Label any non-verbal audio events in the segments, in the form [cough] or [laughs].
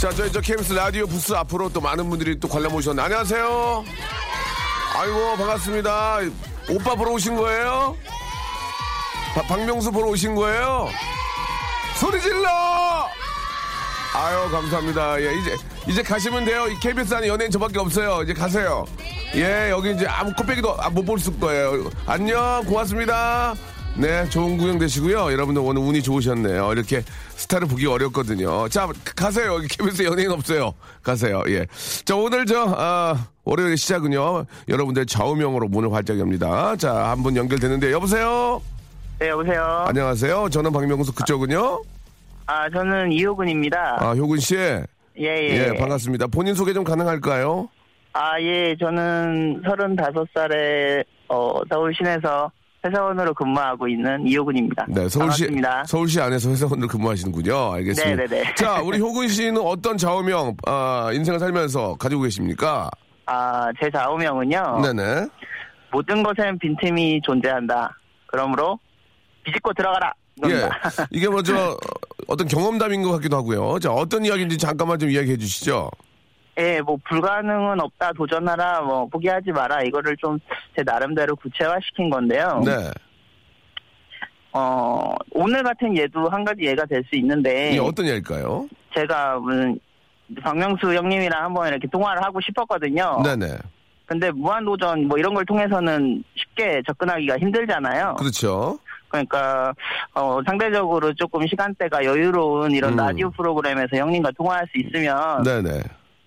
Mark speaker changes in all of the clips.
Speaker 1: 자 저희 저 KBS 라디오 부스 앞으로 또 많은 분들이 또 관람 오셨네 안녕하세요 아이고 반갑습니다 오빠 보러 오신 거예요? 바- 박명수 보러 오신 거예요? 소리 질러! 아유 감사합니다. 예 이제 이제 가시면 돼요. 이 KBS 안에 연예인 저밖에 없어요. 이제 가세요. 예 여기 이제 아무 코빼기도 못 볼 수 거예요. 안녕 고맙습니다. 네 좋은 구경 되시고요. 여러분들 오늘 운이 좋으셨네요. 이렇게 스타를 보기 어렵거든요. 자 가세요. 여기 KBS 연예인 없어요. 가세요. 예. 자 오늘 저 아, 월요일 시작은요. 여러분들 좌우명으로 문을 활짝 엽니다. 자 한 분 연결되는데 여보세요.
Speaker 2: 네, 여보세요.
Speaker 1: 안녕하세요. 저는 박명수 그쪽은요.
Speaker 2: 아, 저는 이호근입니다.
Speaker 1: 아 효근 씨.
Speaker 2: 예, 예.
Speaker 1: 예, 반갑습니다. 본인 소개 좀 가능할까요?
Speaker 2: 아, 예, 저는 35살에, 어, 서울 시내에서 회사원으로 근무하고 있는 이호근입니다.
Speaker 1: 네, 서울시
Speaker 2: 반갑습니다.
Speaker 1: 서울시 안에서 회사원을 근무하시는군요. 알겠습니다.
Speaker 2: 네네네.
Speaker 1: 자, 우리 효근 씨는 어떤 좌우명 아, 인생을 살면서 가지고 계십니까?
Speaker 2: 아, 제 좌우명은요.
Speaker 1: 네네.
Speaker 2: 모든 것엔 빈틈이 존재한다. 그러므로 비집고 들어가라.
Speaker 1: 예. [laughs] 이게 뭐저 어떤 경험담인 것 같기도 하고요. 자, 어떤 이야기인지 잠깐만 좀 이야기해 주시죠.
Speaker 2: 예, 뭐 불가능은 없다. 도전하라. 뭐 포기하지 마라. 이거를 좀 제 나름대로 구체화시킨 건데요.
Speaker 1: 네.
Speaker 2: 어, 오늘 같은 예도 한 가지 예가 될 수 있는데
Speaker 1: 이게 어떤 이야기일까요?
Speaker 2: 제가 무슨 박명수 형님이랑 한번 이렇게 통화를 하고 싶었거든요.
Speaker 1: 네네.
Speaker 2: 근데 무한도전 뭐 이런 걸 통해서는 쉽게 접근하기가 힘들잖아요.
Speaker 1: 그렇죠.
Speaker 2: 그러니까 어, 상대적으로 조금 시간대가 여유로운 이런
Speaker 1: 음.
Speaker 2: 라디오 프로그램에서 형님과 통화할 수 있으면
Speaker 1: 네네.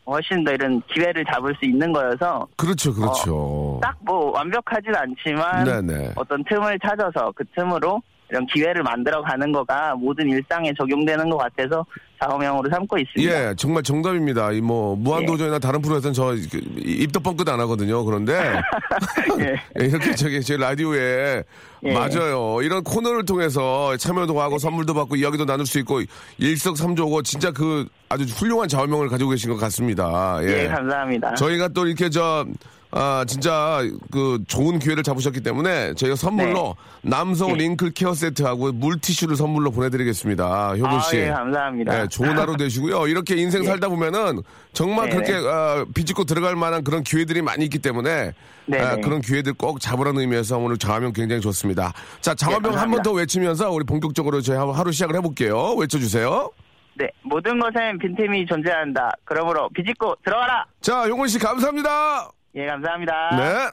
Speaker 2: 훨씬 더 이런 기회를 잡을 수 있는 거여서
Speaker 1: 그렇죠, 그렇죠.
Speaker 2: 딱뭐 완벽하진 않지만
Speaker 1: 네네.
Speaker 2: 어떤 틈을 찾아서 그 틈으로 이런 기회를 만들어 가는 거가 모든 일상에 적용되는 것 같아서 좌우명으로 삼고 있습니다.
Speaker 1: 예, 정말 정답입니다. 이 뭐 무한도전이나 다른 프로에서는 저 그, 입도 뻥끗 안 하거든요. 그런데 [laughs]
Speaker 2: 예.
Speaker 1: 예, [laughs] 이렇게 저기 제 라디오에
Speaker 2: 예.
Speaker 1: 맞아요. 이런 코너를 통해서 참여도 하고 선물도 받고 이야기도 나눌 수 있고 일석삼조고 진짜 그 아주 훌륭한 좌우명을 가지고 계신 것 같습니다. 예.
Speaker 2: 예, 감사합니다.
Speaker 1: 저희가 또 이렇게 저 아, 진짜 그 좋은 기회를 잡으셨기 때문에 저희가 선물로 남성
Speaker 2: 네.
Speaker 1: 링클 케어 세트하고 물티슈를 선물로 보내드리겠습니다. 효근
Speaker 2: 아,
Speaker 1: 씨.
Speaker 2: 예, 감사합니다.
Speaker 1: 네, 좋은 하루 [laughs] 되시고요. 이렇게 인생 살다 보면은 정말
Speaker 2: 네,
Speaker 1: 그렇게
Speaker 2: 네.
Speaker 1: 아, 비집고 들어갈 만한 그런 기회들이 많이 있기 때문에
Speaker 2: 네,
Speaker 1: 아,
Speaker 2: 네.
Speaker 1: 그런 기회들 꼭 잡으라는 의미에서 오늘 자화명 굉장히 좋습니다. 자, 자화명
Speaker 2: 네,
Speaker 1: 한번
Speaker 2: 감사합니다.
Speaker 1: 더 외치면서 우리 본격적으로 저희 하루 하루 시작을 해볼게요. 외쳐주세요.
Speaker 2: 네, 모든 것엔 빈틈이 존재한다. 그러므로 비집고 들어가라.
Speaker 1: 자, 용훈 씨 감사합니다.
Speaker 2: 예, 감사합니다.
Speaker 1: 네.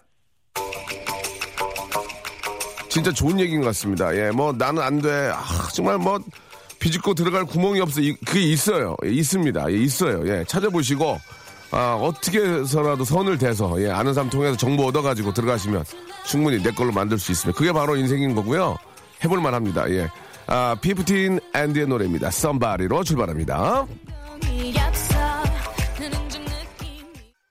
Speaker 1: 진짜 좋은 얘기인 것 같습니다. 예, 뭐 나는 안 돼. 아, 정말 뭐 비집고 들어갈 구멍이 없어. 이- 그게 있어요. 예, 있습니다. 예, 있어요. 예, 찾아보시고 아, 어떻게 해서라도 선을 대서 예, 아는 사람 통해서 정보 얻어가지고 들어가시면 충분히 내 걸로 만들 수 있습니다. 그게 바로 인생인 거고요. 해볼 만합니다. 예. 아, 피프틴 앤디의 노래입니다. 썸바리로 출발합니다.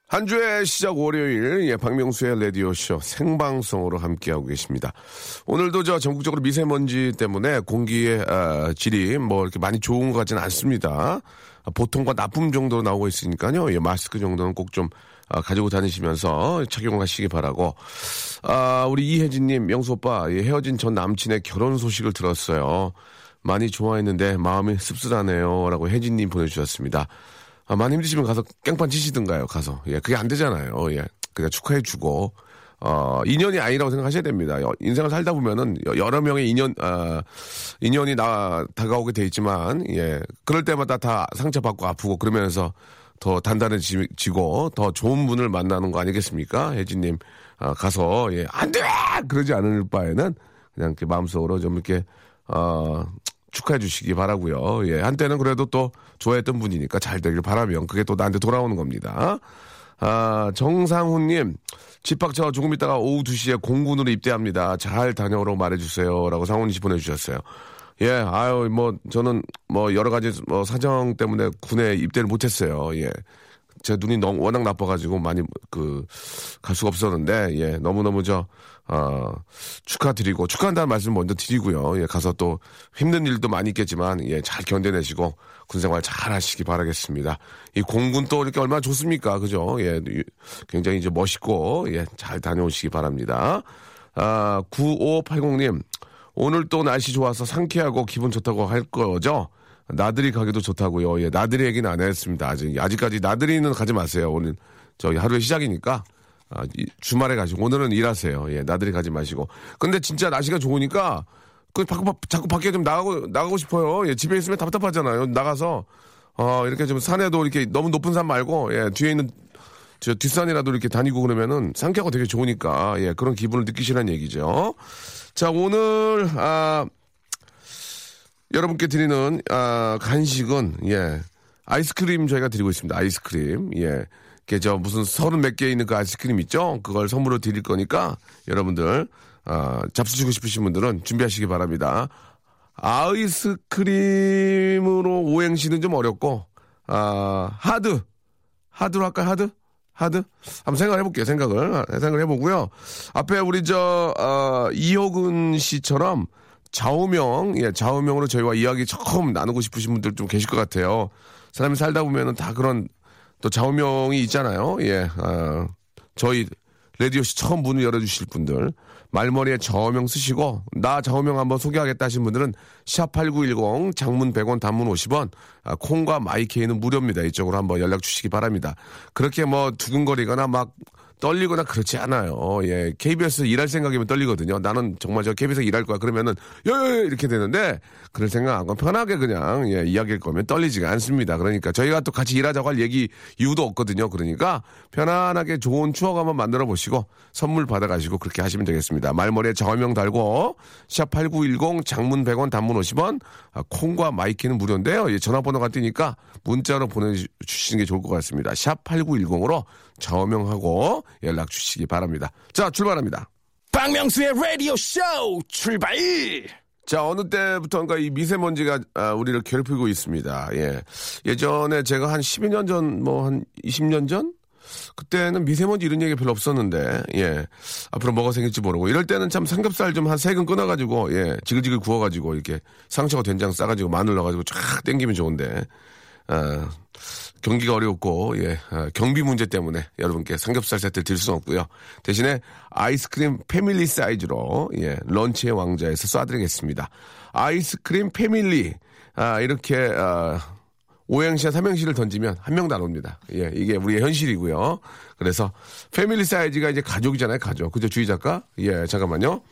Speaker 1: 한 주의 시작 월요일 예, 박명수의 라디오 쇼 생방송으로 함께하고 계십니다. 오늘도 저 전국적으로 미세먼지 때문에 공기의 아, 질이 뭐 이렇게 많이 좋은 것 같지는 않습니다. 아, 보통과 나쁨 정도로 나오고 있으니까요. 예, 마스크 정도는 꼭좀 아, 가지고 다니시면서 착용하시기 바라고. 아, 우리 이혜진님, 명수 오빠, 예, 헤어진 전 남친의 결혼 소식을 들었어요. 많이 좋아했는데 마음이 씁쓸하네요. 라고 혜진님 보내주셨습니다. 아, 많이 힘드시면 가서 깽판 치시든가요, 가서. 예, 그게 안 되잖아요. 예. 그냥 축하해주고, 어, 인연이 아니라고 생각하셔야 됩니다. 여- 인생을 살다 보면은 여- 여러 명의 인연, 아, 인연이 나, 다가오게 돼 있지만, 예. 그럴 때마다 다 상처받고 아프고 그러면서 더 단단해지고 더 좋은 분을 만나는 거 아니겠습니까? 혜진님, 아, 가서, 예, 안 돼! 그러지 않을 바에는 그냥 이렇게 마음속으로 좀 이렇게, 어, 축하해 주시기 바라고요 예, 한때는 그래도 또 좋아했던 분이니까 잘 되길 바라면 그게 또 나한테 돌아오는 겁니다. 아, 정상훈님, 집합차 조금 있다가 오후 2시에 공군으로 입대합니다. 잘 다녀오라고 말해주세요. 라고 상훈이 씨 보내주셨어요. 예, 아유, 뭐, 저는 뭐, 여러 가지 뭐 사정 때문에 군에 입대를 못했어요. 예. 제 눈이 너무 워낙 나빠가지고 많이 그, 갈 수가 없었는데, 예, 너무너무 저, 어, 축하드리고, 축하한다는 말씀 먼저 드리고요. 예, 가서 또 힘든 일도 많이 있겠지만, 예, 잘 견뎌내시고, 군 생활 잘 하시기 바라겠습니다. 이 공군 또 이렇게 얼마나 좋습니까? 그죠? 예, 유- 굉장히 이제 멋있고, 예, 잘 다녀오시기 바랍니다. 아, 9580님, 오늘 또 날씨 좋아서 상쾌하고 기분 좋다고 할 거죠? 나들이 가기도 좋다고요. 예, 나들이 얘기는 안 했습니다. 아직 아직까지 나들이는 가지 마세요. 오늘 저희 하루의 시작이니까 아, 이- 주말에 가시고 오늘은 일하세요. 예, 나들이 가지 마시고. 근데 진짜 날씨가 좋으니까 그 자꾸 바- 자꾸 밖에 좀 나가고 나가고 싶어요. 예, 집에 있으면 답답하잖아요. 나가서 어 이렇게 좀 산에도 이렇게 너무 높은 산 말고 예, 뒤에 있는 저 뒷산이라도 이렇게 다니고 그러면은 상쾌하고 되게 좋으니까 예, 그런 기분을 느끼시라는 얘기죠. 자, 오늘 아 여러분께 드리는 아, 간식은 예 아이스크림 저희가 드리고 있습니다. 아이스크림 예. 그저 무슨 서른 몇 개 있는 그 아이스크림 있죠? 그걸 선물로 드릴 거니까 여러분들 아, 잡수시고 싶으신 분들은 준비하시기 바랍니다. 아이스크림으로 오행시는 좀 어렵고 아 하드 하드로 할까요? 하드? 하드? 한번 생각을 해볼게요. 생각을. 아, 생각을 해보고요. 앞에 우리 저, 어, 이호근 씨처럼 좌우명, 예, 좌우명으로 저희와 이야기 처음 나누고 싶으신 분들 좀 계실 것 같아요. 사람이 살다 보면은 다 그런 또 좌우명이 있잖아요. 예, 아, 저희 라디오씨 처음 문을 열어주실 분들 말머리에 좌우명 쓰시고 나 좌우명 한번 소개하겠다 하신 분들은 샵8910 장문 100원 단문 50원 아, 콩과 마이케이는 무료입니다. 이쪽으로 한번 연락 주시기 바랍니다. 그렇게 뭐 두근거리거나 막 떨리거나 그렇지 않아요. 예, KBS 일할 생각이면 떨리거든요. 나는 정말 저 KBS 일할 거야. 그러면은 예 이렇게 되는데 그럴 생각 안 하고 편하게 그냥 예, 이야기할 거면 떨리지가 않습니다. 그러니까 저희가 또 같이 일하자고 할 얘기 이유도 없거든요. 그러니까 편안하게 좋은 추억 한번 만들어 보시고 선물 받아가시고 그렇게 하시면 되겠습니다. 말머리에 정화명 달고 샵 8910 장문 100원 단문 50원 아, 콩과 my K는 무료인데요. 예, 전화번호가 뜨니까 문자로 보내주시는 게 좋을 것 같습니다. 샵 8910으로 저명하고 연락 주시기 바랍니다. 자, 출발합니다.
Speaker 3: 박명수의 라디오 쇼 출발
Speaker 1: 자, 어느 때부터인가 이 미세먼지가 아, 우리를 괴롭히고 있습니다. 예. 예전에 제가 한 12년 전, 뭐 한 20년 전? 그때는 미세먼지 이런 얘기 별로 없었는데, 예. 앞으로 뭐가 생길지 모르고, 이럴 때는 참 삼겹살 좀 한 세근 끊어가지고, 예. 지글지글 구워가지고, 이렇게 상처가 된장 싸가지고 마늘 넣어가지고 쫙 땡기면 좋은데, 아, 경기가 어렵고, 예, 아, 경비 문제 때문에 여러분께 삼겹살 세트를 드릴 수는 없고요. 대신에 아이스크림 패밀리 사이즈로, 예, 런치의 왕자에서 쏴드리겠습니다. 아이스크림 패밀리, 아, 이렇게, 아, 오행시와 삼행시를 던지면 한 명도 안 옵니다. 예, 이게 우리의 현실이고요. 그래서 패밀리 사이즈가 이제 가족이잖아요, 가족. 그죠, 주희 작가? 예, 잠깐만요.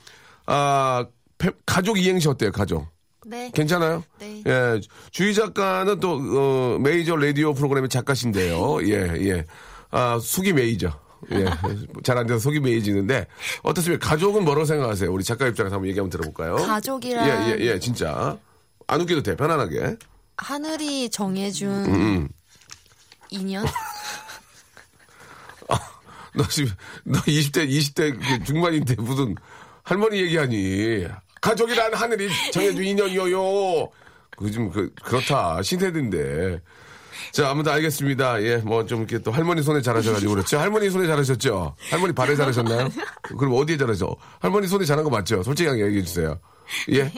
Speaker 1: 아, 패- 가족 이행시 어때요, 가족?
Speaker 4: 네.
Speaker 1: 괜찮아요?
Speaker 4: 네.
Speaker 1: 예, 주희 작가는 또 어, 메이저 라디오 프로그램의 작가신데요. 예, 예. 아, 속이 메이저. 예, [laughs] 잘 안 돼서 속이 메이지는데 어떻습니까? 가족은 뭐라고 생각하세요? 우리 작가 입장에서 한번 얘기 한번 들어볼까요?
Speaker 4: 가족이란
Speaker 1: 예, 예, 예, 진짜 안 웃겨도 돼, 편안하게.
Speaker 4: 하늘이 정해준
Speaker 1: 음.
Speaker 4: 인연?
Speaker 1: 너 지금 너 20대 20대 그 중반인데 무슨 할머니 얘기하니? 가족이란 하늘이 정해준 인연이요. 그좀 그, 그렇다 신세대인데. 자, 아무튼 알겠습니다. 예, 뭐 좀 이렇게 또 할머니 손에 잘하셔가지고 그렇죠. 할머니 손에 잘하셨죠? 할머니 발에 잘하셨나요? 그럼 어디에 잘하죠? 할머니 손에 잘한 거 맞죠? 솔직하게 얘기해 주세요. 예?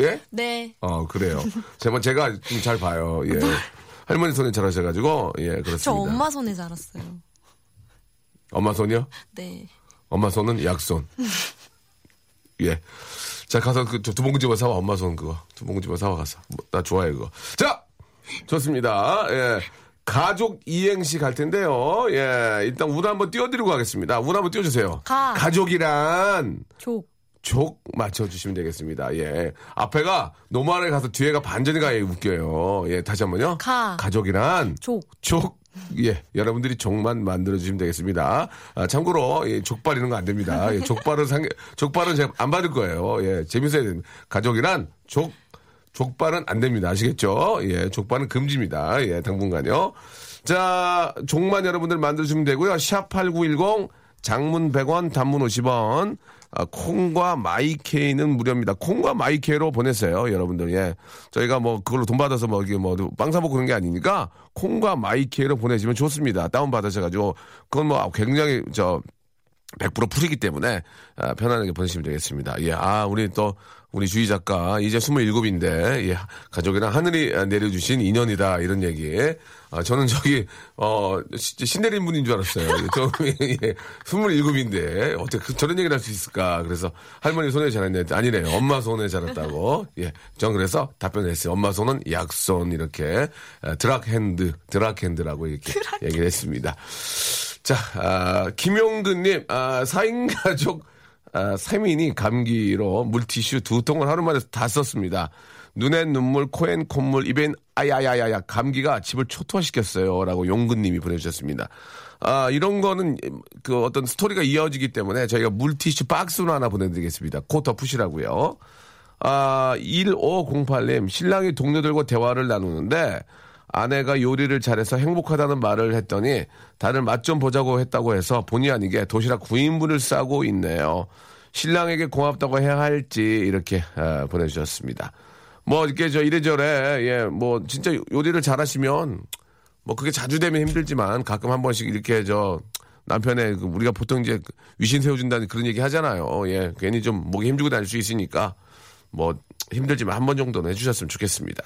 Speaker 1: 예?
Speaker 4: 네.
Speaker 1: 어, 그래요. 제가, 제가 좀 잘 봐요. 예. 할머니 손에 잘하셔가지고, 예, 그렇습니다.
Speaker 4: 저 엄마 손에 자랐어요.
Speaker 1: 엄마 손이요?
Speaker 4: 네.
Speaker 1: 엄마 손은 약손. 예. 자, 가서 그 두 봉지 집어 사와, 엄마 손 그거. 두 봉지 집어 사와 가서. 뭐, 나 좋아해, 그거. 자! 좋습니다. 예. 가족 이행시 갈 텐데요. 예, 일단 운 한번 띄워드리고 가겠습니다. 운 한번 띄워주세요.
Speaker 4: 가.
Speaker 1: 가족이란
Speaker 4: 족.
Speaker 1: 족 맞춰주시면 되겠습니다. 예. 앞에가 노말에 가서 뒤에가 반전이 가야 웃겨요. 예, 다시 한 번요.
Speaker 4: 가.
Speaker 1: 가족이란
Speaker 4: 족.
Speaker 1: 족. 예, 여러분들이 족만 만들어주시면 되겠습니다. 아, 참고로, 예, 족발 이런 거 안 됩니다. 예, 족발은 상, 족발은 제가 안 받을 거예요. 예, 재밌어야 됩니다. 가족이란 족, 족발은 안 됩니다. 아시겠죠? 예, 족발은 금지입니다. 예, 당분간요. 자, 족만 여러분들 만들어주시면 되고요. 샵8910, 장문 100원, 단문 50원. 아, 콩과 my K는 무료입니다. 콩과 my K로 보내세요, 여러분들. 예. 저희가 뭐 그걸로 돈 받아서 뭐 이게 뭐 빵 사먹고 그런 게 아니니까 콩과 my K로 보내시면 좋습니다. 다운 받으셔가지고 그건 뭐 굉장히 저 100% free이기 때문에 아, 편안하게 보내시면 되겠습니다. 예, 아 우리 또 우리 주희 작가 이제 27인데 예, 가족이랑 하늘이 내려주신 인연이다 이런 얘기. 아, 저는 저기 어 시- 신내린 분인 줄 알았어요. [laughs] 저 예, 27인데 어떻게 그- 저런 얘기를 할 수 있을까? 그래서 할머니 손에 자랐네. 아니래요. 엄마 손에 자랐다고. [laughs] 예, 전 그래서 답변했어요. 엄마 손은 약손 이렇게 아, 드락핸드 드락핸드라고 이렇게 얘기를 했습니다. 자, 아, 김용근님, 아, 4인 가족, 아, 3인이 감기로 물티슈 두 통을 하루 만에 다 썼습니다. 눈엔 눈물, 코엔 콧물, 입엔 아야야야야, 감기가 집을 초토화시켰어요. 라고 용근님이 보내주셨습니다. 아, 이런 거는 그 어떤 스토리가 이어지기 때문에 저희가 물티슈 박스로 하나 보내드리겠습니다. 코 덮으시라고요. 아, 1508님, 신랑이 동료들과 대화를 나누는데 아내가 요리를 잘해서 행복하다는 말을 했더니 다들 맛좀 보자고 했다고 해서 본의 아니게 도시락 9인분을 싸고 있네요. 신랑에게 고맙다고 해야 할지 이렇게 아, 보내주셨습니다. 뭐 이렇게 저 이래저래 예 뭐 진짜 요리를 잘하시면 뭐 그게 자주 되면 힘들지만 가끔 한 번씩 이렇게 저 남편의 그 우리가 보통 이제 위신 세워준다는 그런 얘기 하잖아요. 예 괜히 좀 목이 힘주고 다닐 수 있으니까 뭐 힘들지만 한 번 정도는 해주셨으면 좋겠습니다.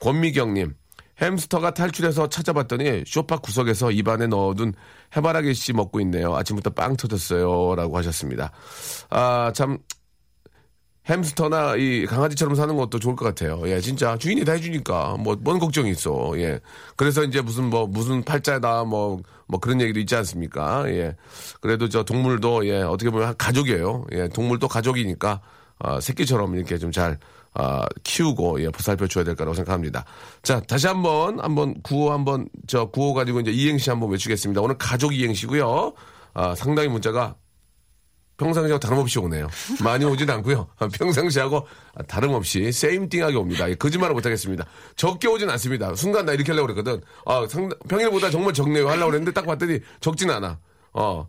Speaker 1: 권미경님 햄스터가 탈출해서 찾아봤더니 쇼파 구석에서 입안에 넣어둔 해바라기 씨 먹고 있네요. 아침부터 빵 터졌어요 라고 하셨습니다. 아 참 햄스터나 이 강아지처럼 사는 것도 좋을 것 같아요. 예, 진짜 주인이 다 해주니까 뭐 뭔 걱정이 있어. 예, 그래서 이제 무슨 뭐 무슨 팔자다 뭐 뭐 그런 얘기도 있지 않습니까? 예, 그래도 저 동물도 예 어떻게 보면 가족이에요. 예, 동물도 가족이니까 아, 새끼처럼 이렇게 좀 잘 아, 키우고 예, 보살펴 줘야 될 거라고 생각합니다. 자, 다시 한번 한번 구호 한번 저 구호 가지고 이제 이행시 한번 외치겠습니다. 오늘 가족 이행시고요. 아, 상당히 문자가 평상시하고 다름없이 오네요. 많이 오진 않고요. [laughs] 평상시하고 다름없이 세임띵하게 옵니다. 예, 거짓말을 못하겠습니다. 적게 오진 않습니다. 순간 나 이렇게 하려고 그랬거든. 아, 상, 평일보다 정말 적네요. 하려고 그랬는데 딱 봤더니 적진 않아. 어.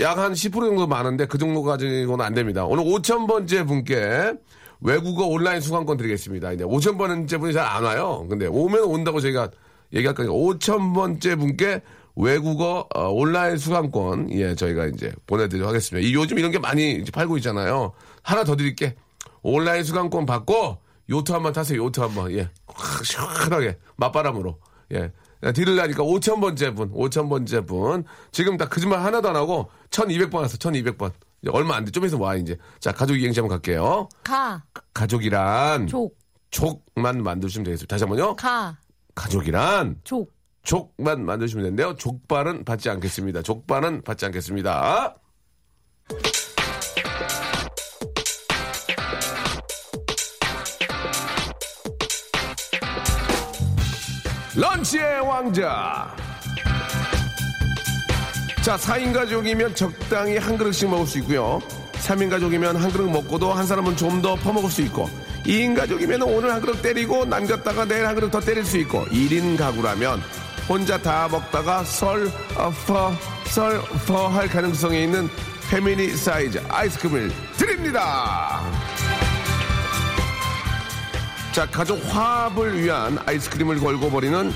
Speaker 1: 약 한 10% 정도 많은데 그 정도 가지고는 안 됩니다. 오늘 5,000번째 분께 외국어 온라인 수강권 드리겠습니다. 이제 5,000번째 분이 잘 안 와요. 근데 오면 온다고 저희가 얘기할 거니까 5,000번째 분께 외국어 어, 온라인 수강권 예 저희가 이제 보내드리도록 하겠습니다. 이 요즘 이런 게 많이 이제 팔고 있잖아요. 하나 더 드릴게. 온라인 수강권 받고 요트 한번 타세요. 요트 한번 예 확 시원하게 맞바람으로 예 딜을 하니까 5,000번째 분 5,000번째 분 지금 다 거짓말 하나도 안 하고 1,200번 왔어 1,200번 이제 얼마 안 돼. 좀 있으면 와 이제 자 가족 이행시 한번 갈게요.
Speaker 4: 가.
Speaker 1: 가족이란
Speaker 4: 족.
Speaker 1: 족만 만드시면 되겠습니다. 다시 한 번요.
Speaker 4: 가.
Speaker 1: 가족이란
Speaker 4: 족.
Speaker 1: 족만 만드시면 되는데요. 족발은 받지 않겠습니다. 족발은 받지 않겠습니다. 런치의 왕자. 자, 4인 가족이면 적당히 한 그릇씩 먹을 수 있고요. 3인 가족이면 한 그릇 먹고도 한 사람은 좀 더 퍼먹을 수 있고 2인 가족이면 오늘 한 그릇 때리고 남겼다가 내일 한 그릇 더 때릴 수 있고 1인 가구라면 혼자 다 먹다가 슬퍼 슬퍼할 가능성이 있는 패밀리 사이즈 아이스크림을 드립니다. 자, 가족 화합을 위한 아이스크림을 걸고 벌이는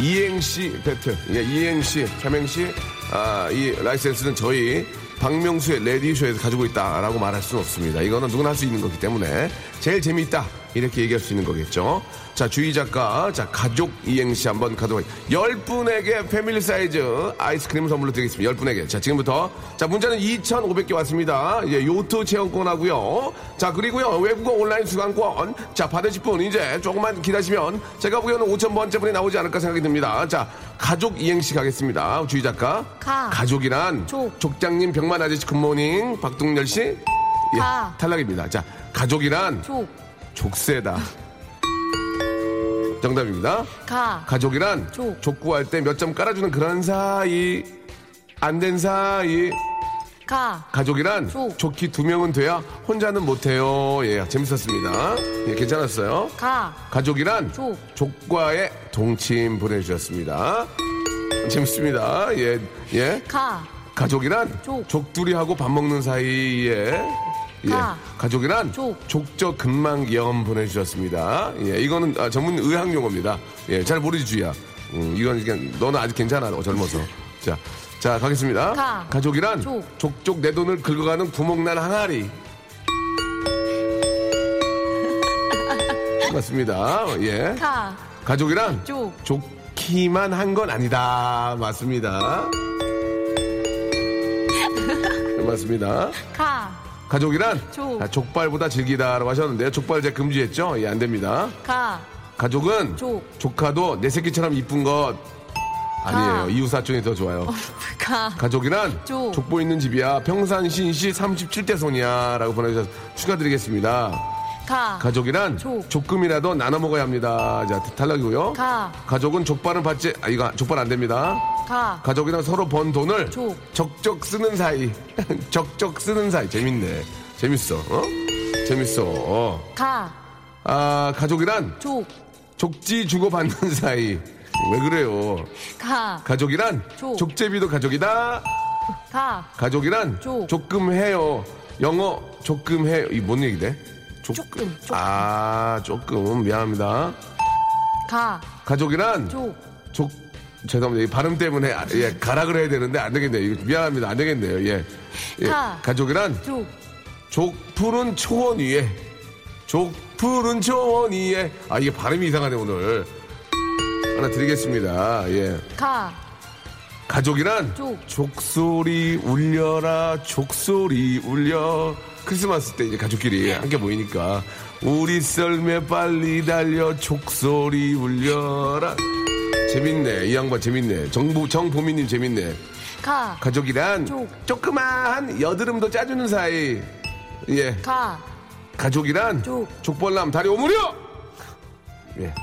Speaker 1: 이행시 배틀. 예, 이행시, 삼행시, 아, 이 라이센스는 저희 박명수의 라디오쇼에서 가지고 있다라고 말할 수는 없습니다. 이거는 누구나 할 수 있는 거기 때문에 제일 재미있다. 이렇게 얘기할 수 있는 거겠죠. 자, 주희 작가, 자, 가족 이행시 한번 가도록 열 분에게 패밀리 사이즈 아이스크림 선물로 드리겠습니다. 열 분에게. 자, 지금부터. 자, 문자는 2,500개 왔습니다. 예, 요트 체험권 하고요. 자, 그리고요, 외국어 온라인 수강권. 자, 받으실 분, 이제 조금만 기다리시면 제가 보기에는 5,000번째 분이 나오지 않을까 생각이 듭니다. 자, 가족 이행시 가겠습니다. 주희 작가.
Speaker 4: 가.
Speaker 1: 가족이란.
Speaker 4: 족.
Speaker 1: 족장님, 병만 아저씨 굿모닝. 박동열 씨. 예,
Speaker 4: 가.
Speaker 1: 탈락입니다. 자, 가족이란.
Speaker 4: 족,
Speaker 1: 족쇄다. 정답입니다.
Speaker 4: 가,
Speaker 1: 가족이란
Speaker 4: 족.
Speaker 1: 족구할 때 몇 점 깔아주는 그런 사이. 안 된 사이.
Speaker 4: 가,
Speaker 1: 가족이란
Speaker 4: 족.
Speaker 1: 좋기 두 명은 돼야 혼자는 못해요. 예, 재밌었습니다. 예, 괜찮았어요.
Speaker 4: 가,
Speaker 1: 가족이란
Speaker 4: 족.
Speaker 1: 족과의 동침 보내주셨습니다. 재밌습니다. 예, 예.
Speaker 4: 가,
Speaker 1: 가족이란
Speaker 4: 족.
Speaker 1: 족두리하고 밥 먹는 사이에 예.
Speaker 4: 가.
Speaker 1: 가족이란
Speaker 4: 족.
Speaker 1: 족적 근막염 보내주셨습니다. 예, 이거는 아, 전문 의학 용어입니다. 예, 잘 모르지 주야. 음, 이건 그냥 너는 아직 괜찮아, 너 젊어서. 자, 자 가겠습니다.
Speaker 4: 가.
Speaker 1: 가족이란
Speaker 4: 족.
Speaker 1: 족족 내 돈을 긁어가는 구멍난 항아리. [laughs] 맞습니다. 예.
Speaker 4: 가,
Speaker 1: 가족이란
Speaker 4: 족.
Speaker 1: 좋기만 한 건 아니다. 맞습니다. [laughs] 맞습니다.
Speaker 4: 가,
Speaker 1: 가족이란
Speaker 4: 족.
Speaker 1: 아, 족발보다 질기다라고 하셨는데요. 족발 제 금지했죠? 예, 안 됩니다.
Speaker 4: 가,
Speaker 1: 가족은
Speaker 4: 족.
Speaker 1: 조카도 내 새끼처럼 이쁜 것 아니에요.
Speaker 4: 가.
Speaker 1: 이웃 사촌이 더 좋아요.
Speaker 4: 가,
Speaker 1: 가족이란
Speaker 4: 족.
Speaker 1: 족보 있는 집이야. 평산 신시 37대 손이야 라고 보내주셔서 축하드리겠습니다.
Speaker 4: 가,
Speaker 1: 가족이란
Speaker 4: 족.
Speaker 1: 족금이라도 나눠 먹어야 합니다. 자, 탈락이고요.
Speaker 4: 가,
Speaker 1: 가족은 족발은 받지, 아, 이거 족발 안 됩니다.
Speaker 4: 가,
Speaker 1: 가족이랑 서로 번 돈을
Speaker 4: 족.
Speaker 1: 적적 쓰는 사이. [laughs] 적적 쓰는 사이. 재밌네. 재밌어. 어? 재밌어. 어.
Speaker 4: 가,
Speaker 1: 아, 가족이란
Speaker 4: 족,
Speaker 1: 족지 주고받는 [laughs] 사이. 왜 그래요?
Speaker 4: 가,
Speaker 1: 가족이란
Speaker 4: 족.
Speaker 1: 족제비도 가족이다.
Speaker 4: 가,
Speaker 1: 가족이란
Speaker 4: 족.
Speaker 1: 조금 해요. 영어 조금 해요. 이 뭔 얘기돼?
Speaker 4: 조금, 조금.
Speaker 1: 아, 조금. 미안합니다.
Speaker 4: 가,
Speaker 1: 가족이란
Speaker 4: 족,
Speaker 1: 족 죄송합니다. 이 발음 때문에 아, 예 가락을 해야 되는데 안 되겠네요. 이거 미안합니다. 안 되겠네요. 예. 예.
Speaker 4: 가.
Speaker 1: 가족이란
Speaker 4: 족,
Speaker 1: 족푸른 초원 위에 족푸른 초원 위에 아 이게 발음이 이상하네 오늘 하나 드리겠습니다. 예.
Speaker 4: 가,
Speaker 1: 가족이란
Speaker 4: 족.
Speaker 1: 족소리 울려라 족소리 울려 크리스마스 때 이제 가족끼리 함께 모이니까 우리 썰매 빨리 달려 족소리 울려라. 재밌네. 이 양반 재밌네. 정보 정보미님 재밌네.
Speaker 4: 가,
Speaker 1: 가족이란
Speaker 4: 족.
Speaker 1: 조그만 여드름도 짜주는 사이. 예.
Speaker 4: 가,
Speaker 1: 가족이란
Speaker 4: 족.
Speaker 1: 족벌남 다리 오므려! 예.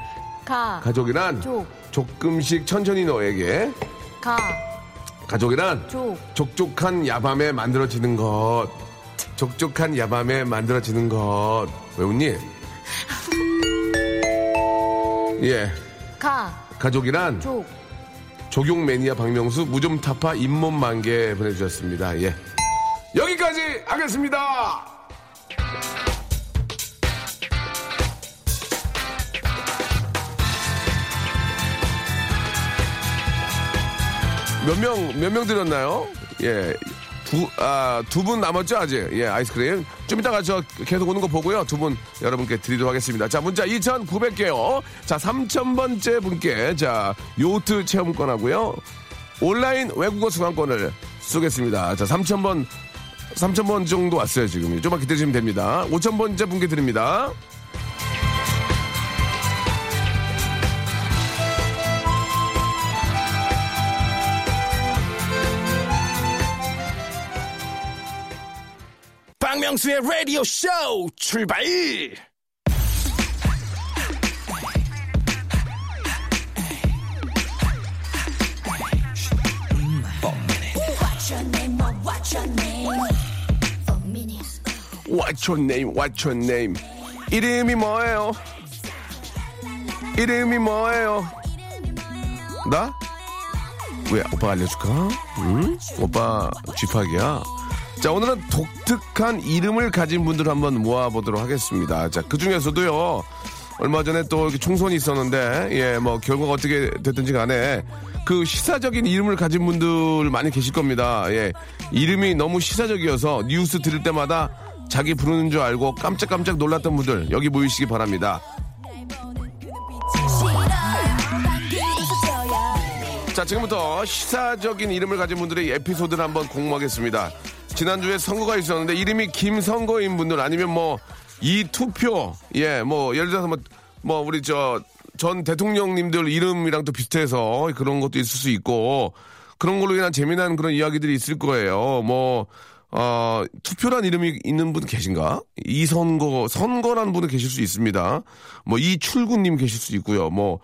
Speaker 4: 가,
Speaker 1: 가족이란
Speaker 4: 족.
Speaker 1: 조금씩 천천히 너에게.
Speaker 4: 가,
Speaker 1: 가족이란
Speaker 4: 족,
Speaker 1: 족족한 야밤에 만들어지는 것. 족족한 야밤에 만들어지는 것. 왜 웃니? [laughs] 예.
Speaker 4: 가,
Speaker 1: 가족이란
Speaker 4: 족,
Speaker 1: 조경 매니아 박명수 무좀 타파 잇몸 만개 보내주셨습니다. 예. 여기까지 하겠습니다. 몇 명, 몇명 드렸나요? 예. 두, 아, 두 분 남았죠, 아직? 예, 아이스크림. 좀 이따가 저 계속 오는 거 보고요. 두 분 여러분께 드리도록 하겠습니다. 자, 문자 2,900개요. 자, 3,000번째 분께, 자, 요트 체험권 하고요. 온라인 외국어 수강권을 쏘겠습니다. 자, 3,000번, 3,000번 정도 왔어요, 지금. 좀만 기다리시면 됩니다. 5,000번째 분께 드립니다.
Speaker 3: 박명수의 라디오 쇼 출발!
Speaker 1: What's your? 이름이 뭐예요? 이름이 뭐예요? 나? 왜 오빠 알려줄까? 응? 오빠 쥐팍이야. 자 오늘은 독특한 이름을 가진 분들 한번 모아보도록 하겠습니다. 자 그 중에서도요 얼마 전에 또 총선이 있었는데 예 뭐 결과가 어떻게 됐든지 간에 그 시사적인 이름을 가진 분들 많이 계실 겁니다. 예 이름이 너무 시사적이어서 뉴스 들을 때마다 자기 부르는 줄 알고 깜짝깜짝 놀랐던 분들 여기 모이시기 바랍니다. 자, 지금부터 시사적인 이름을 가진 분들의 에피소드를 한번 공모하겠습니다. 지난주에 선거가 있었는데 이름이 김선거인 분들 아니면 뭐 이 투표 예, 뭐 예를 들어서 뭐, 뭐 우리 저 전 대통령님들 이름이랑 또 비슷해서 그런 것도 있을 수 있고 그런 걸로 인한 재미난 그런 이야기들이 있을 거예요. 뭐 어, 투표란 이름이 있는 분 계신가? 이 선거, 선거란 분은 계실 수 있습니다. 뭐, 이 출구님 계실 수 있고요. 뭐,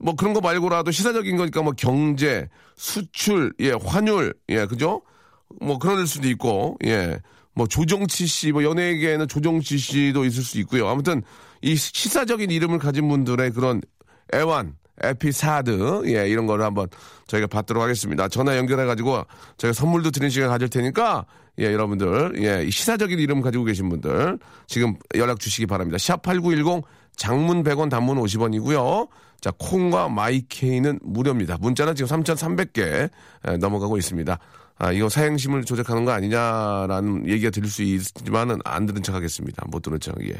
Speaker 1: 뭐 그런 거 말고라도 시사적인 거니까 뭐 경제, 수출, 예, 환율, 예, 그죠? 뭐 그럴 수도 있고, 예. 뭐 조정치 씨, 뭐 연예계에는 조정치 씨도 있을 수 있고요. 아무튼 이 시사적인 이름을 가진 분들의 그런 애완, 에피사드, 예, 이런 거를 한번 저희가 받도록 하겠습니다. 전화 연결해가지고 저희가 선물도 드리는 시간 가질 테니까, 예, 여러분들, 예, 이 시사적인 이름 가지고 계신 분들 지금 연락 주시기 바랍니다. 샵8910 장문 100원 단문 50원이고요. 자, 콩과 마이케이는 무료입니다. 문자는 지금 3,300개 넘어가고 있습니다. 아, 이거 사행심을 조작하는 거 아니냐라는 얘기가 들릴 수 있지만은 안 들은 척 하겠습니다. 못 들은 척, 예.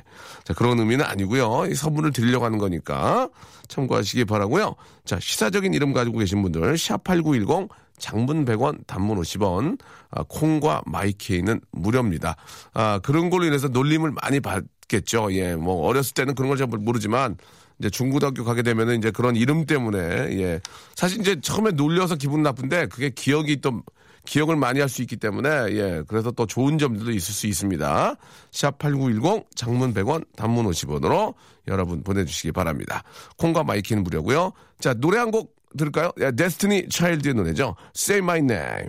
Speaker 1: 자, 그런 의미는 아니고요. 이 선물을 드리려고 하는 거니까 참고하시기 바라고요 자, 시사적인 이름 가지고 계신 분들, 샵8910 장문 100원, 단문 50원, 아, 콩과 my K는 무료입니다. 아, 그런 걸로 인해서 놀림을 많이 받겠죠. 예, 뭐, 어렸을 때는 그런 걸 잘 모르지만, 이제 중고등학교 가게 되면은 이제 그런 이름 때문에, 예. 사실 이제 처음에 놀려서 기분 나쁜데, 그게 기억이 또, 기억을 많이 할 수 있기 때문에, 예. 그래서 또 좋은 점들도 있을 수 있습니다. 샵 8910, 장문 100원, 단문 50원으로 여러분 보내주시기 바랍니다. 콩과 my K는 무료고요 자, 노래 한 곡 들을까요? 예, Destiny's Child의 노래죠. Say My Name.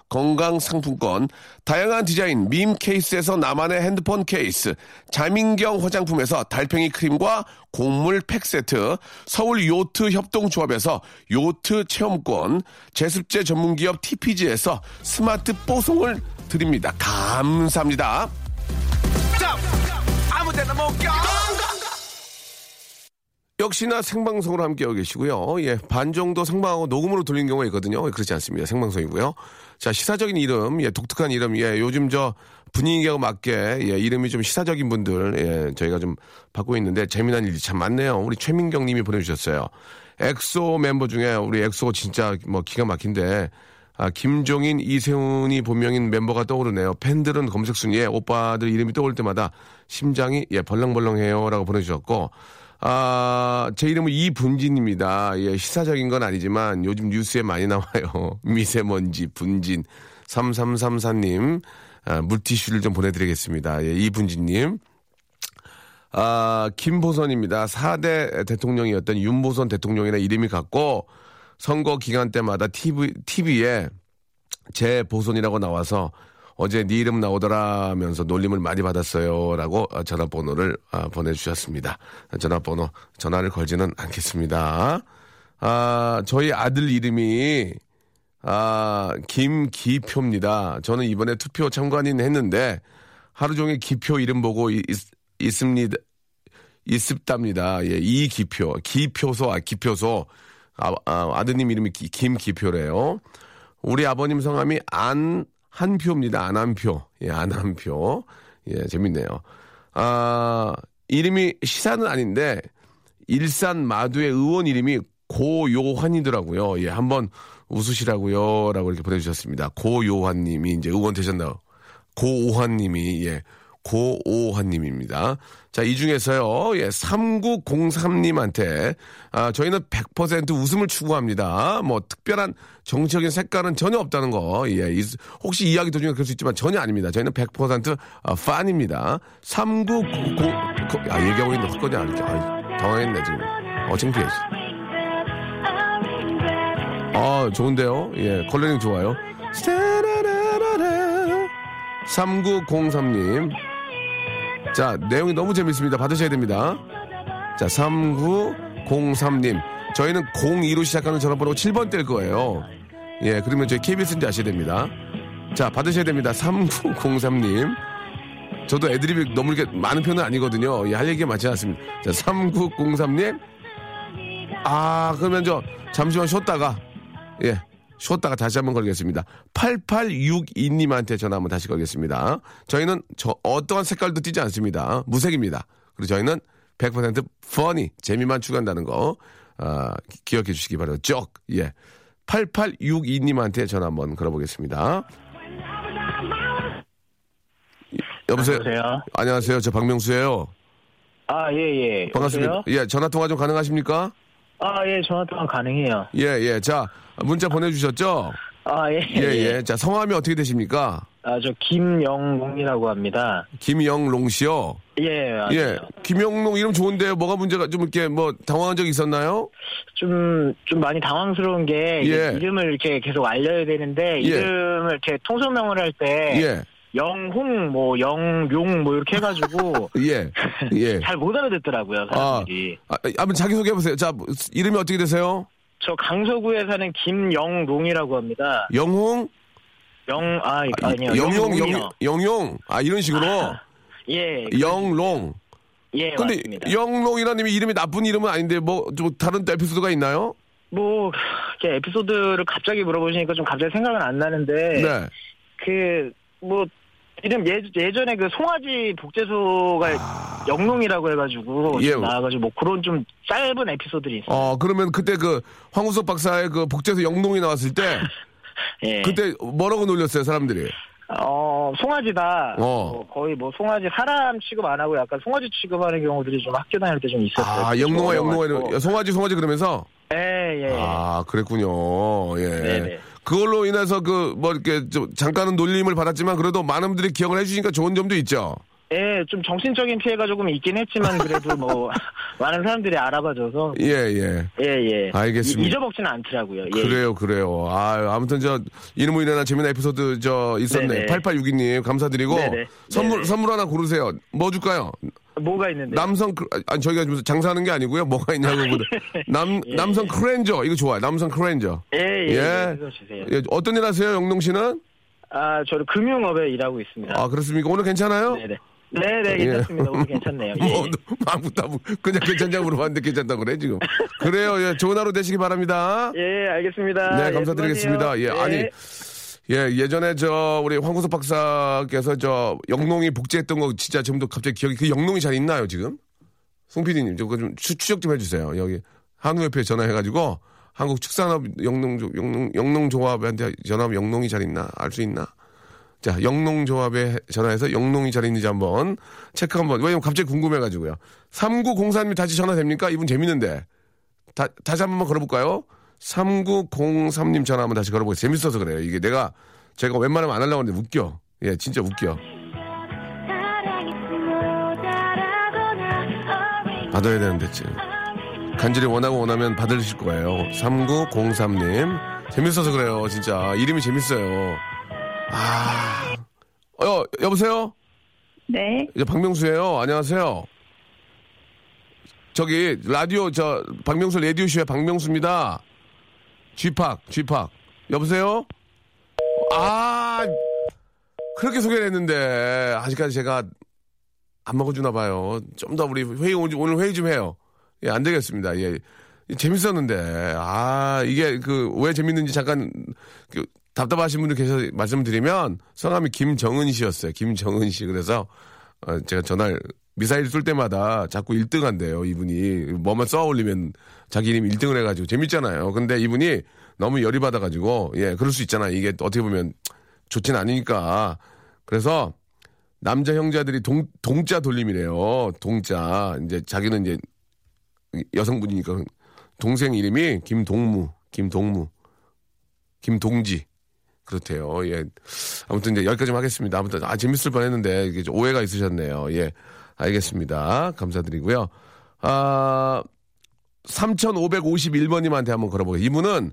Speaker 1: 건강 상품권, 다양한 디자인 밈 케이스에서 나만의 핸드폰 케이스, 자민경 화장품에서 달팽이 크림과 곡물 팩 세트, 서울 요트 협동조합에서 요트 체험권, 제습제 전문기업 TPG에서 스마트 뽀송을 드립니다. 감사합니다. 역시나 생방송으로 함께하고 계시고요. 예, 반 정도 생방하고 녹음으로 돌린 경우가 있거든요. 그렇지 않습니다. 생방송이고요. 자, 시사적인 이름, 예, 독특한 이름, 예, 요즘 저 분위기하고 맞게, 예, 이름이 좀 시사적인 분들, 예, 저희가 좀 받고 있는데 재미난 일이 참 많네요. 우리 최민경 님이 보내주셨어요. 엑소 멤버 중에 우리 엑소 진짜 뭐 기가 막힌데, 아, 김종인, 이세훈이 본명인 멤버가 떠오르네요. 팬들은 검색 순위에 오빠들 이름이 떠올 때마다 심장이 예, 벌렁벌렁해요 라고 보내주셨고, 아, 제 이름은 이분진입니다. 예, 시사적인 건 아니지만 요즘 뉴스에 많이 나와요. [laughs] 미세먼지, 분진. 3334님, 아, 물티슈를 좀 보내드리겠습니다. 예, 이분진님. 아, 김보선입니다. 4대 대통령이었던 윤보선 대통령이라 이름이 같고, 선거 기간 때마다 TV, TV에 재보선이라고 나와서 어제 네 이름 나오더라 면서 놀림을 많이 받았어요 라고 전화번호를 아, 보내주셨습니다. 전화번호 전화를 걸지는 않겠습니다. 아 저희 아들 이름이 아 김기표입니다. 저는 이번에 투표 참관인 했는데 하루 종일 기표 이름 보고 있, 있습니다. 있습답니다. 예, 이 기표, 기표소, 아, 기표소. 아, 아, 드님 이름이 기, 김기표래요. 우리 아버님 성함이 안, 한 표입니다. 안 한 표. 예, 안 한 표. 예, 재밌네요. 아, 이름이 시사는 아닌데, 일산 마두의 의원 이름이 고요환이더라고요. 예, 한번 웃으시라고요. 라고 이렇게 보내주셨습니다. 고요환 님이 이제 의원 되셨나요? 고오환 님이, 예, 고오환님입니다. 자, 이 중에서요, 예, 3903님한테, 아, 저희는 100% 웃음을 추구합니다. 뭐, 특별한 정치적인 색깔은 전혀 없다는 거, 예, 이, 혹시 이야기 도중에 그럴 수 있지만 전혀 아닙니다. 저희는 100% 아, 판입니다. 3990, 아, 얘기하고 있는데 헛거지 아니죠. 아, 당황했네, 지금. 어, 창피해. 아, 좋은데요? 예, 컬러링 좋아요. 3903님. 자, 내용이 너무 재밌습니다. 받으셔야 됩니다. 자, 3903님. 저희는 02로 시작하는 전화번호 7번 뗄 거예요. 예, 그러면 저희 KBS인지 아셔야 됩니다. 자, 받으셔야 됩니다. 3903님. 저도 애드립이 너무 이렇게 많은 편은 아니거든요. 예, 할 얘기가 많지 않습니다. 자, 3903님. 아, 그러면 저, 잠시만 쉬었다가, 예, 쉬었다가 다시 한번 걸겠습니다. 8862님한테 전화 한번 다시 걸겠습니다. 저희는 저, 어떠한 색깔도 띄지 않습니다. 무색입니다. 그리고 저희는 100% funny, 재미만 추구한다는 거, 아, 기- 기억해 주시기 바라요. 쪽, 예. 8862님한테 전화 한번 걸어보겠습니다. 여보세요?
Speaker 5: 여보세요?
Speaker 1: 안녕하세요. 저 박명수예요.
Speaker 5: 아, 예, 예.
Speaker 1: 반갑습니다.
Speaker 5: 여보세요?
Speaker 1: 예, 전화 통화 좀 가능하십니까?
Speaker 5: 아, 예, 전화 통화 가능해요.
Speaker 1: 예, 예. 자, 문자 보내주셨죠?
Speaker 5: 아, 예.
Speaker 1: 예, 예. 자, 성함이 어떻게 되십니까?
Speaker 5: 아, 저 김영웅이라고 합니다.
Speaker 1: 김영롱 씨요.
Speaker 5: 예, 맞아요.
Speaker 1: 예. 김영롱 이름 좋은데요. 뭐가 문제가 좀 이렇게 뭐 당황한 적 있었나요?
Speaker 5: 좀, 좀 많이 당황스러운 게,
Speaker 1: 예.
Speaker 5: 이름을 이렇게 계속 알려야 되는데,
Speaker 1: 예.
Speaker 5: 이름을 이렇게 통성명을 할 때,
Speaker 1: 예.
Speaker 5: 영홍, 뭐, 영룡, 뭐, 이렇게 해가지고, [laughs]
Speaker 1: 예. 예. [laughs]
Speaker 5: 잘 못 알아듣더라고요,
Speaker 1: 아,
Speaker 5: 사람들이.
Speaker 1: 아, 한번 자기 소개해 보세요. 자, 뭐, 이름이 어떻게 되세요?
Speaker 5: 저 강서구에 사는 김영롱이라고 합니다.
Speaker 1: 영홍?
Speaker 5: 영, 아,
Speaker 1: 아,
Speaker 5: 아니요.
Speaker 1: 영용.
Speaker 5: 영,
Speaker 1: 영용. 아, 이런 식으로.
Speaker 5: 예.
Speaker 1: 영롱.
Speaker 5: 예,
Speaker 1: 근데
Speaker 5: 맞습니다.
Speaker 1: 영롱이라는 이름이 이름이 나쁜 이름은 아닌데 뭐 좀 다른 또 에피소드가 있나요?
Speaker 5: 뭐, 이렇게 에피소드를 갑자기 물어보시니까 좀 갑자기 생각은 안 나는데,
Speaker 1: 네.
Speaker 5: 그, 뭐, 이름 예, 예전에 그 송아지 복제소가 영롱이라고 해가지고
Speaker 1: 아. 예.
Speaker 5: 좀 나와가지고 뭐 그런 좀 짧은 에피소드들이 있어요.
Speaker 1: 어, 그러면 그때 그 황우석 박사의 그 복제에서 영롱이 나왔을 때 [laughs]
Speaker 5: 예.
Speaker 1: 그때 뭐라고 놀렸어요, 사람들이?
Speaker 5: 어, 송아지다.
Speaker 1: 어.
Speaker 5: 뭐 거의 뭐 송아지 사람 취급 안 하고 약간 송아지 취급하는 경우들이 좀 학교 다닐 때 좀 있었어요.
Speaker 1: 아,
Speaker 5: 어려가지고.
Speaker 1: 이런- 송아지, 송아지 그러면서?
Speaker 5: 예, 예.
Speaker 1: 아, 그랬군요. 예.
Speaker 5: 네네.
Speaker 1: 그걸로 인해서 그, 뭐, 이렇게, 좀, 잠깐은 놀림을 받았지만, 그래도 많은 분들이 기억을 해주시니까 좋은 점도 있죠.
Speaker 5: 예, 좀 정신적인 피해가 조금 있긴 했지만 그래도 뭐 [laughs] 많은 사람들이 알아봐줘서
Speaker 1: 예, 예.
Speaker 5: 예, 예.
Speaker 1: 알겠습니다.
Speaker 5: 이- 잊어먹지는 않더라고요. 예.
Speaker 1: 그래요, 그래요. 아, 아무튼 저, 이름으로 인한 재미난 에피소드 저, 있었네.
Speaker 5: 네네.
Speaker 1: 8862님, 감사드리고.
Speaker 5: 네네.
Speaker 1: 선물,
Speaker 5: 네네.
Speaker 1: 선물 하나 고르세요. 뭐 줄까요?
Speaker 5: 뭐가 있는데?
Speaker 1: 남성, 크- 아니, 저희가 무슨 장사하는 게 아니고요. 뭐가 있냐고. 보다. [laughs] 남,
Speaker 5: 예.
Speaker 1: 남성 크렌저. 이거 좋아요. 남성 크렌저.
Speaker 5: 예, 예.
Speaker 1: 예.
Speaker 5: 예.
Speaker 1: 예, 어떤 일 하세요, 영농 씨는?
Speaker 5: 아, 저는 금융업에 일하고 있습니다.
Speaker 1: 아, 그렇습니까? 오늘 괜찮아요?
Speaker 5: 네네. 네네,
Speaker 1: 예.
Speaker 5: 괜찮습니다. 오늘 괜찮네요. 예.
Speaker 1: 뭐, 아무도 안 물- 그냥 괜찮냐고 물어봤는데 괜찮다고 그래, 지금. 그래요, 예. 좋은 하루 되시기 바랍니다.
Speaker 5: 예, 알겠습니다.
Speaker 1: 네,
Speaker 5: 예,
Speaker 1: 감사드리겠습니다. 예,
Speaker 5: 수고하세요.
Speaker 1: 아니, 예, 예전에 저, 우리 황구석 박사께서 저, 영농이 복제했던 거 진짜 지금도 갑자기 기억이, 그 영농이 잘 있나요, 지금? 송 PD님, 저거 좀 추, 추적 좀 해주세요. 여기, 한우협회 전화해가지고, 한국 축산업 영농, 영농, 영농조합한테 전화하면 영농이 잘 있나? 알 수 있나? 자, 영농조합에 전화해서 영농이 잘 있는지 한번 체크 한번. 왜냐면 갑자기 궁금해가지고요. 3904님 다시 전화 됩니까? 이분 재밌는데. 다, 다시 한번 걸어볼까요? 3903님 전화 한번 다시 걸어보겠습니다. 재밌어서 그래요. 이게 내가, 제가 웬만하면 안 하려고 하는데 웃겨. 예, 진짜 웃겨. 받아야 되는데, 지금. 간절히 원하고 원하면 받으실 거예요. 3903님. 재밌어서 그래요, 진짜. 이름이 재밌어요. 아. 어, 여보세요?
Speaker 2: 네.
Speaker 1: 이제 박명수예요. 안녕하세요. 저기 라디오 저 박명수 라디오 쇼의 박명수입니다. 쥐팍 쥐팍 여보세요? 아 그렇게 소개를 했는데 아직까지 제가 안 먹어주나 봐요. 좀 더 우리 회의 오늘 오늘 회의 좀 해요. 예, 안 되겠습니다. 예. 재밌었는데 아 이게 그 왜 재밌는지 잠깐 그 답답하신 분들 계셔서 말씀드리면 성함이 김정은 씨였어요. 김정은 씨 그래서 어, 제가 전화를 미사일 쏠 때마다 자꾸 1등 한대요, 이분이. 뭐만 쏘아 올리면 자기 이름 1등을 해가지고 재밌잖아요. 근데 이분이 너무 열이 받아가지고, 예, 그럴 수 있잖아요. 이게 어떻게 보면 좋진 않으니까. 그래서 남자 형제들이 동, 동자 돌림이래요. 동자. 이제 자기는 이제 여성분이니까 동생 이름이 김동무, 김동무, 김동지. 그렇대요. 예. 아무튼 이제 여기까지 하겠습니다. 아무튼 아 재밌을 뻔했는데 이게 좀 오해가 있으셨네요. 예. 알겠습니다. 감사드리고요. 아 3,551번님한테 한번 걸어보게요. 이분은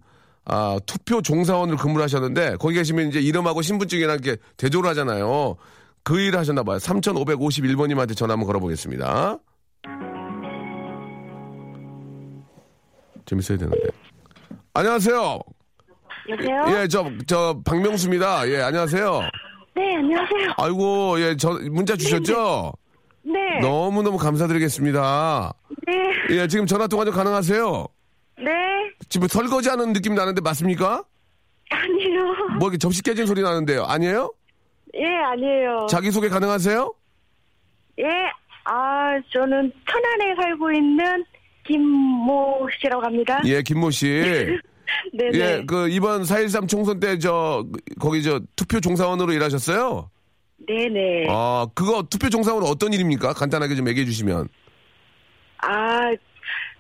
Speaker 1: 아, 투표 종사원으로 근무를 하셨는데 거기 계시면 이제 이름하고 신분증이랑 이렇게 대조를 하잖아요. 그 일을 하셨나 봐요. 3,551번님한테 전화 한번 걸어보겠습니다. 재밌어야 되는데. 안녕하세요.
Speaker 4: 여보세요?
Speaker 1: 예, 저, 저, 박명수입니다. 예, 안녕하세요.
Speaker 4: 네, 안녕하세요.
Speaker 1: 아이고, 예, 저, 문자 주셨죠?
Speaker 4: 네.
Speaker 1: 너무너무 감사드리겠습니다.
Speaker 4: 네.
Speaker 1: 예, 지금 전화 통화 좀 가능하세요?
Speaker 4: 네.
Speaker 1: 지금 설거지 하는 느낌 나는데 맞습니까?
Speaker 4: 아니요.
Speaker 1: 뭐 이렇게 접시 깨진 소리 나는데요. 아니에요?
Speaker 4: 예, 아니에요.
Speaker 1: 자기소개 가능하세요?
Speaker 4: 예. 아, 저는 천안에 살고 있는 김모 씨라고 합니다.
Speaker 1: 예, 김모 씨. [laughs]
Speaker 4: 네네. [laughs]
Speaker 1: 예, 그 이번 4.13 총선 때 저 거기 저 투표 종사원으로 일하셨어요?
Speaker 4: 네네.
Speaker 1: 아, 그거 투표 종사원은 어떤 일입니까? 간단하게 좀 얘기해 주시면.
Speaker 4: 아,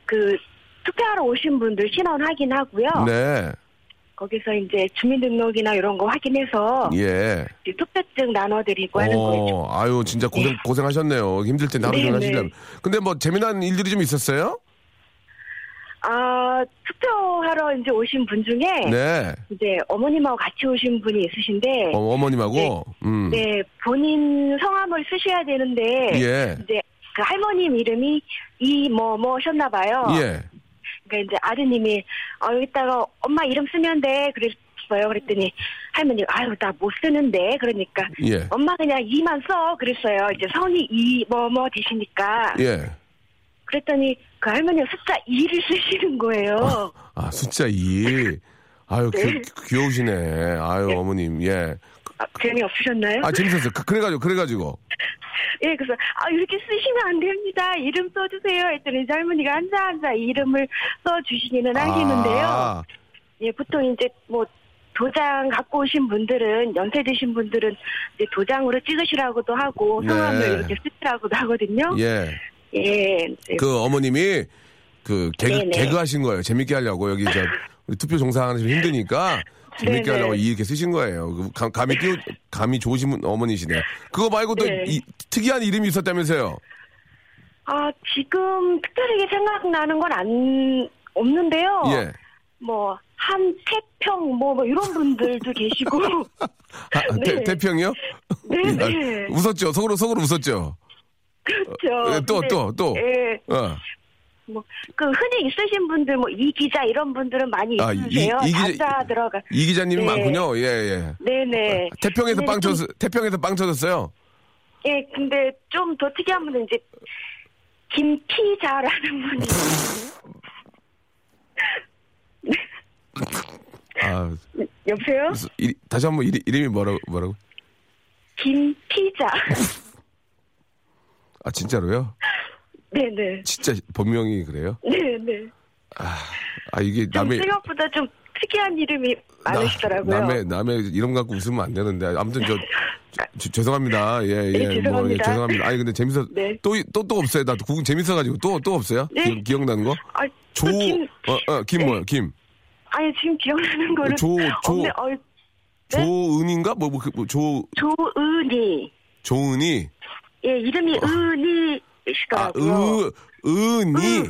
Speaker 4: 그, 투표하러 오신 분들 신원 확인하고요.
Speaker 1: 네.
Speaker 4: 거기서 이제 주민등록이나 이런 거 확인해서
Speaker 1: 예.
Speaker 4: 투표증 나눠드리고 하는 거죠.
Speaker 1: 어, 아유, 진짜 고생, 고생하셨네요. 힘들 하루 종일
Speaker 4: 네,
Speaker 1: 하시려면. 근데 뭐 재미난 일들이 좀 있었어요?
Speaker 4: 아, 투표하러 이제 오신 분 중에
Speaker 1: 네.
Speaker 4: 이제 어머님하고 같이 오신 분이 있으신데
Speaker 1: 어, 머님하고
Speaker 4: 네.
Speaker 1: 음.
Speaker 4: 네, 본인 성함을 쓰셔야 되는데
Speaker 1: 예.
Speaker 4: 이제 그 할머님 이름이 이뭐뭐셨나 봐요.
Speaker 1: 예.
Speaker 4: 그러니까 이제 아드님이 어 여기다가 엄마 이름 쓰면 돼 그랬어요. 그랬더니 할머니 아유 나 못 쓰는데 그러니까
Speaker 1: 예.
Speaker 4: 엄마 그냥 이만 써 그랬어요. 이제 성이 이뭐뭐 되시니까
Speaker 1: 예.
Speaker 4: 그랬더니 그 할머니가 숫자 2를 쓰시는 거예요.
Speaker 1: 아, 숫자 2. 아유,
Speaker 4: 네.
Speaker 1: 귀, 귀여우시네. 아유, 어머님. 예.
Speaker 4: 아, 재미 없으셨나요?
Speaker 1: 아, 재밌었어요. 그- 그래가지고, 그래가지고.
Speaker 4: 예, 그래서 아 이렇게 쓰시면 안 됩니다. 이름 써주세요. 했더니 이제 할머니가 앉아 앉아 이름을 써주시기는.
Speaker 1: 아,
Speaker 4: 예, 보통 이제 뭐 도장 갖고 오신 분들은 연세 드신 분들은 이제 도장으로 찍으시라고도 하고
Speaker 1: 네.
Speaker 4: 성함을 이렇게 쓰시라고도 하거든요.
Speaker 1: 예.
Speaker 4: 예, 이제
Speaker 1: 그 어머님이 그 개그,
Speaker 4: 네네.
Speaker 1: 개그 하신 거예요. 재밌게 하려고. 여기 저 우리 투표 종사하는 좀 힘드니까 재밌게
Speaker 4: 네네.
Speaker 1: 하려고 이렇게 쓰신 거예요. 그 감, 감이 띄우, 감이 좋으신 분- 어머니시네. 그거 말고 또
Speaker 4: 네.
Speaker 1: 이- 특이한 이름이 있었다면서요?
Speaker 4: 아 지금 특별하게 생각나는 건 안 없는데요.
Speaker 1: 예.
Speaker 4: 뭐 한태평 뭐, 뭐 이런 분들도 계시고 [laughs]
Speaker 1: 아, 태, [laughs]
Speaker 4: 네.
Speaker 1: 태 평이요?
Speaker 4: 네네 [laughs]
Speaker 1: 아, 웃었죠. 속으로 속으로 웃었죠.
Speaker 4: 그렇죠.
Speaker 1: 예, 또, 또, 또.
Speaker 4: 예,
Speaker 1: 어.
Speaker 4: 뭐 그 흔히 있으신 분들 뭐 이 기자 이런 분들은 많이
Speaker 1: 아, 이-
Speaker 4: 있으세요.
Speaker 1: 이 기자-
Speaker 4: 들어가.
Speaker 1: 이 기자님이
Speaker 4: 네.
Speaker 1: 많군요. 예, 예.
Speaker 4: 네네.
Speaker 1: 태평에서
Speaker 4: 근데
Speaker 1: 빵
Speaker 4: 좀-
Speaker 1: 쳤, 태평에서 빵 쳐졌어요.
Speaker 4: 예, 근데 좀 더 특이한 분은 이제 김피자라는 분이 [laughs]
Speaker 1: 아, [laughs]
Speaker 4: 여보세요?
Speaker 1: 다시 한 번 이리- 이름이 뭐라고, 뭐라고?
Speaker 4: 김피자. [laughs]
Speaker 1: 아, 진짜로요?
Speaker 4: 네네.
Speaker 1: 진짜 본명이 그래요?
Speaker 4: 네네.
Speaker 1: 아, 이게
Speaker 4: 좀
Speaker 1: 남의,
Speaker 4: 생각보다 좀 특이한 이름이 많으시더라고요.
Speaker 1: 남의, 남의 이름 갖고 웃으면 안 되는데. 아무튼 저, 저- 저- 죄송합니다. 예, 예.
Speaker 4: 네,
Speaker 1: 뭐, 예,
Speaker 4: 죄송합니다.
Speaker 1: 죄송합니다. 아니, 근데 재밌어.
Speaker 4: 네.
Speaker 1: 또, 또, 또 없어요. 나 구분 재밌어가지고. 또, 또 없어요?
Speaker 4: 네.
Speaker 1: 기, 기억나는 거?
Speaker 4: 아,
Speaker 1: 조,
Speaker 4: 또 김,
Speaker 1: 어, 어, 김
Speaker 4: 네.
Speaker 1: 뭐요? 김.
Speaker 4: 아니 지금 기억나는 거는
Speaker 1: 조, 조,
Speaker 4: 없네. 어, 네?
Speaker 1: 조은인가? 뭐, 뭐, 그, 뭐, 조,
Speaker 4: 조은이.
Speaker 1: 조은이.
Speaker 4: 예, 이름이
Speaker 1: 아,
Speaker 4: 은이 시더라고요.
Speaker 1: 으, 은이.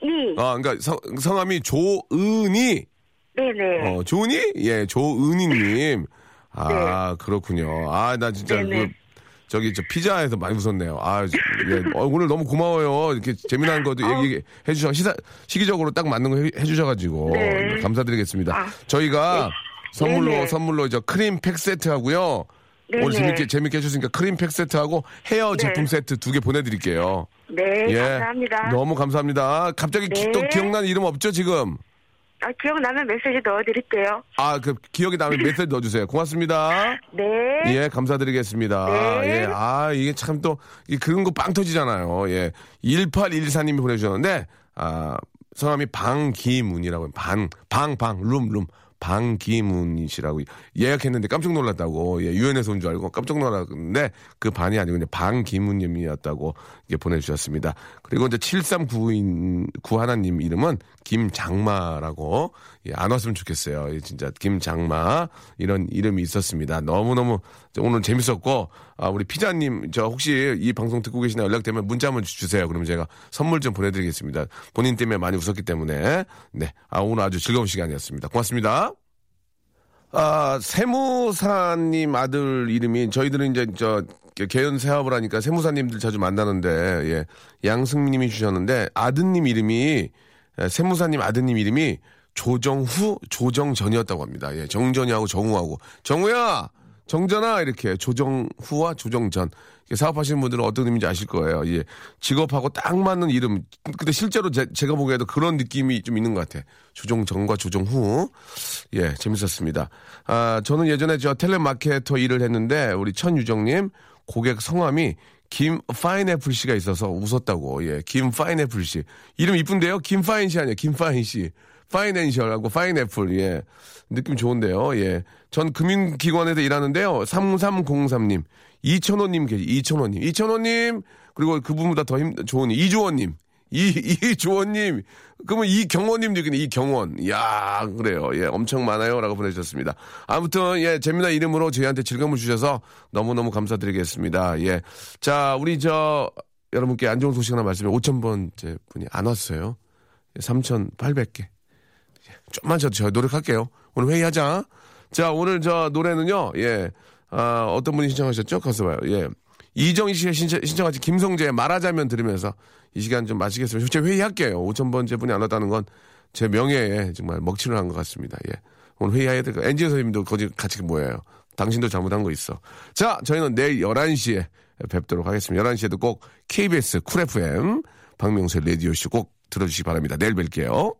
Speaker 4: 니.
Speaker 1: 아, 그러니까 성, 성함이 조은이.
Speaker 4: 네네.
Speaker 1: 어, 조은이? 예, 조은이님. 아, 그렇군요. 아, 나 진짜. 그, 저기, 저 피자에서 많이 웃었네요. 아, 예. 어, 오늘 너무 고마워요. 이렇게 재미난 것도
Speaker 4: 어.
Speaker 1: 얘기해 주셔, 시사, 시기적으로 딱 맞는 거 해, 해주셔가지고.
Speaker 4: 네.
Speaker 1: 감사드리겠습니다.
Speaker 4: 아,
Speaker 1: 저희가 선물로,
Speaker 4: 네네.
Speaker 1: 선물로 저 크림 팩 세트 하고요.
Speaker 4: 네네.
Speaker 1: 오늘 재밌게, 재밌게 해주셨으니까 크림 팩 세트하고 헤어
Speaker 4: 네.
Speaker 1: 제품 세트 두 개 보내드릴게요.
Speaker 4: 네,
Speaker 1: 예.
Speaker 4: 감사합니다.
Speaker 1: 너무 감사합니다. 갑자기 기-
Speaker 4: 네.
Speaker 1: 또 기억나는 이름 없죠, 지금?
Speaker 4: 아, 기억나면 메시지 넣어드릴게요.
Speaker 1: 아, 그 기억에 남는 메시지 넣어주세요. 고맙습니다. [laughs]
Speaker 4: 네.
Speaker 1: 예, 감사드리겠습니다.
Speaker 4: 네.
Speaker 1: 예, 아, 이게 참 또, 이 그런 거 빵 터지잖아요. 예. 1814님이 보내주셨는데, 아, 성함이 방기문이라고. 방, 방, 방, 룸, 룸. 방기문이시라고 예약했는데 깜짝 놀랐다고 예, 유엔에서 온 줄 알고 깜짝 놀랐는데 그 반이 아니고 그냥 방기문 님이었다고 이게 보내주셨습니다. 그리고 이제 7399인 구하나님 이름은 김장마라고 예, 안 왔으면 좋겠어요. 예, 진짜 김장마 이런 이름이 있었습니다. 너무 너무 오늘 재밌었고 아, 우리 피자님 저 혹시 이 방송 듣고 계시나 연락되면 문자 한번 주세요. 그러면 제가 선물 좀 보내드리겠습니다. 본인 때문에 많이 웃었기 때문에 네, 아 오늘 아주 즐거운 시간이었습니다. 고맙습니다. 아, 세무사님 아들 이름이 저희들은 이제 저 개연 사업을 하니까 세무사님들 자주 만나는데 예. 양승민님이 주셨는데 아드님 이름이 예, 세무사님 아드님 이름이 조정후, 조정전이었다고 합니다. 예, 정전이하고 정후하고. 정후야! 정전아! 이렇게 조정 후와 조정전. 이렇게 사업하시는 분들은 어떤 의미인지 아실 거예요. 예. 직업하고 딱 맞는 이름. 근데 실제로 제, 가 보기에도 그런 느낌이 좀 있는 것 같아. 조정 전과 조정 후. 예, 재밌었습니다. 아, 저는 예전에 저 텔레마케터 일을 했는데 우리 천유정님 고객 성함이 김 파인애플 씨가 있어서 웃었다고. 예, 김 파인애플 씨. 이름 이쁜데요? 김 파인 씨 아니에요. 김 파인 씨. financial하고 파인애플. 예. 느낌 좋은데요. 예. 전 금융기관에서 일하는데요. 3303님. 이천호님 계시, 이천호님. 이천호님. 그리고 그분보다 더 힘, 좋은 이주원님. 이, [laughs] 이주원님. 그러면 이경원님도 있겠네, 이경원. 이야, 그래요. 예, 엄청 많아요. 라고 보내주셨습니다. 아무튼, 예, 재미난 이름으로 저희한테 즐거움을 주셔서 너무너무 감사드리겠습니다. 예. 자, 우리 저, 여러분께 안 좋은 소식 하나 말씀해 5,000번째 분이 안 왔어요. 3,800개. 좀만 저, 저 노력할게요. 오늘 회의하자. 자, 오늘 저 노래는요, 예. 아, 어떤 분이 신청하셨죠? 가서 봐요. 예. 이정희 씨가 신청, 신청하신 김성재의 말하자면 들으면서 이 시간 좀 마치겠습니다. 실제 회의할게요. 5천번째 분이 안 왔다는 건 제 명예에 정말 먹칠을 한 것 같습니다. 예. 오늘 회의해야 될 거. 엔지니어 선생님도 거기 같이 뭐예요. 당신도 잘못한 거 있어. 자, 저희는 내일 11시에 뵙도록 하겠습니다. 11시에도 꼭 KBS 쿨 FM 박명수의 라디오쇼 꼭 들어주시기 바랍니다. 내일 뵐게요.